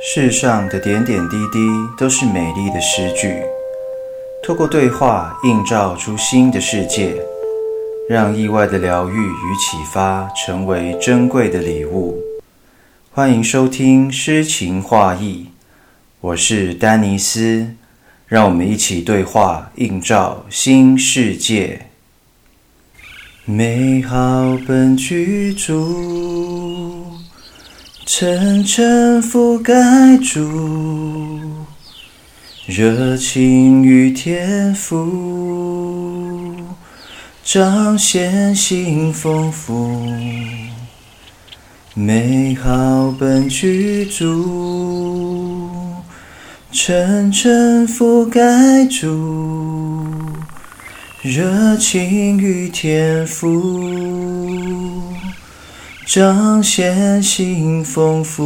世上的点点滴滴都是美丽的诗句，透过对话映照出新的世界，让意外的疗愈与启发成为珍贵的礼物。欢迎收听诗情画意，我是丹尼斯，让我们一起对话映照新世界。美好本居住。层层覆盖住，热情与天赋，彰显新丰富。美好本具足，层层覆盖住，热情与天赋。彰显新丰富，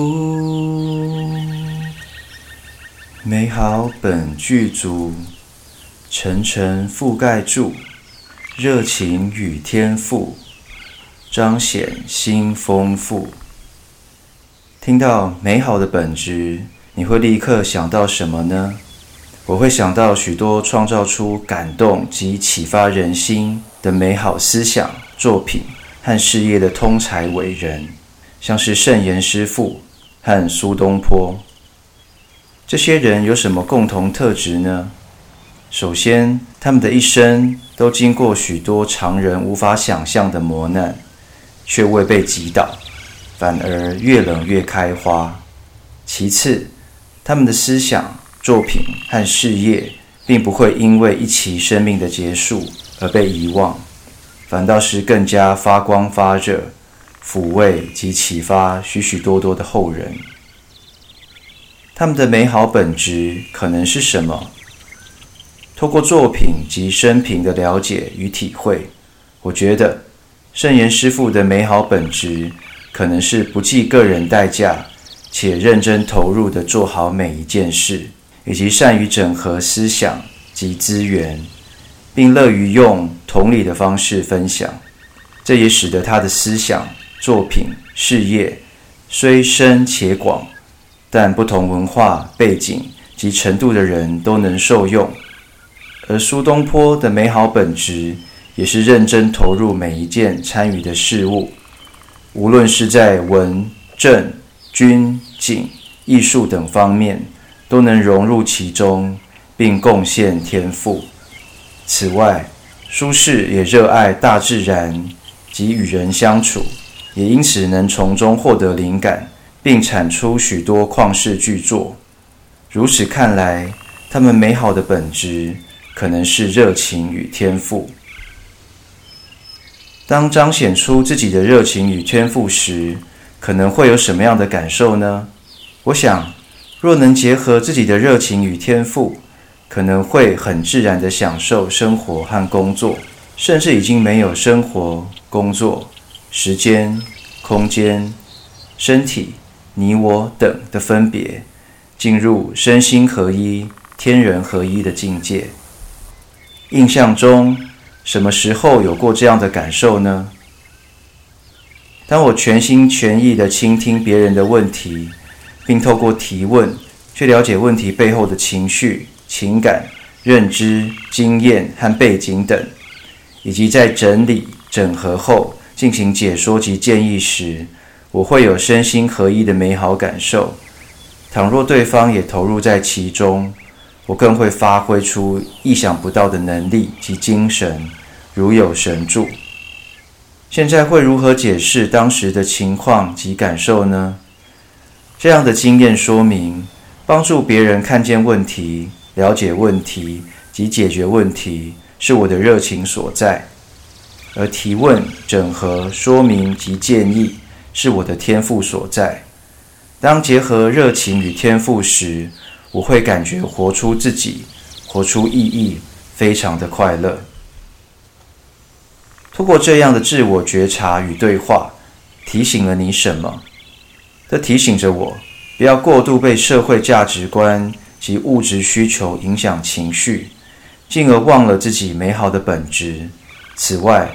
美好本具足，层层覆盖住，热情与天赋，彰显新丰富。听到美好的本质，你会立刻想到什么呢？我会想到许多创造出感动及启发人心的美好思想作品。和事业的通才伟人，像是圣严师父和苏东坡。这些人有什么共同特质呢？首先，他们的一生都经过许多常人无法想象的磨难，却未被击倒，反而越冷越开花。其次，他们的思想、作品和事业，并不会因为一期生命的结束而被遗忘。反倒是更加发光发热，抚慰及启发许许多多的后人。他们的美好本质可能是什么？透过作品及生平的了解与体会，我觉得圣严师父的美好本质可能是不计个人代价，且认真投入地做好每一件事，以及善于整合思想及资源。并乐于用同理的方式分享，这也使得他的思想、作品、事业虽深且广，但不同文化背景及程度的人都能受用。而苏东坡的美好本质也是认真投入每一件参与的事物，无论是在文、政、军、景、艺术等方面，都能融入其中，并贡献天赋。此外，苏轼也热爱大自然及与人相处，也因此能从中获得灵感，并产出许多旷世巨作。如此看来，他们美好的本质可能是热情与天赋。当彰显出自己的热情与天赋时，可能会有什么样的感受呢？我想，若能结合自己的热情与天赋，可能会很自然地享受生活和工作，甚至已经没有生活、工作、时间、空间、身体、你我等的分别，进入身心合一、天人合一的境界。印象中，什么时候有过这样的感受呢？当我全心全意地倾听别人的问题，并透过提问去了解问题背后的情绪。情感、认知、经验和背景等，以及在整理、整合后进行解说及建议时，我会有身心合一的美好感受。倘若对方也投入在其中，我更会发挥出意想不到的能力及精神，如有神助。现在会如何解释当时的情况及感受呢？这样的经验说明，帮助别人看见问题。了解问题及解决问题是我的热情所在，而提问、整合、说明及建议是我的天赋所在。当结合热情与天赋时，我会感觉活出自己，活出意义，非常的快乐。通过这样的自我觉察与对话，提醒了你什么？这提醒着我，不要过度被社会价值观及物质需求影响情绪，进而忘了自己美好的本质。此外，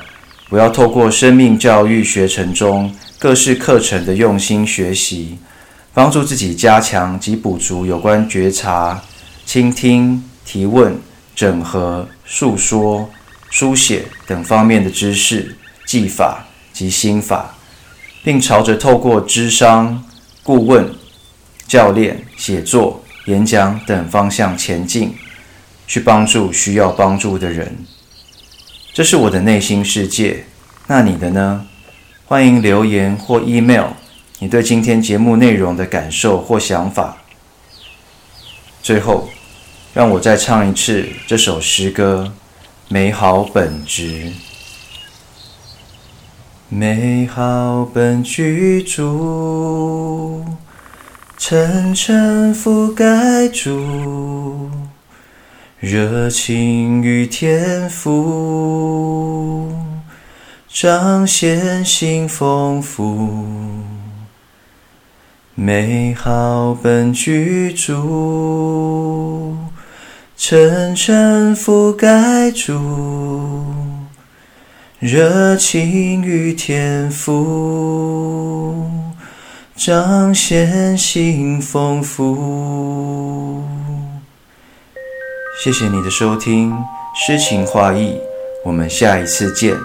不要透过生命教育学程中各式课程的用心学习，帮助自己加强及补足有关觉察、倾听、提问、整合、诉说、书写等方面的知识、技法及心法，并朝着透过智商、顾问、教练、写作、演讲等方向前进，去帮助需要帮助的人。这是我的内心世界，那你的呢？欢迎留言或 email 你对今天节目内容的感受或想法。最后，让我再唱一次这首诗歌《美好本质》。美好本居住，层层覆盖住，热情与天赋，彰显性丰富。美好本居住，层层覆盖住，热情与天赋，彰显新丰富。谢谢你的收听，诗情画意，我们下一次见。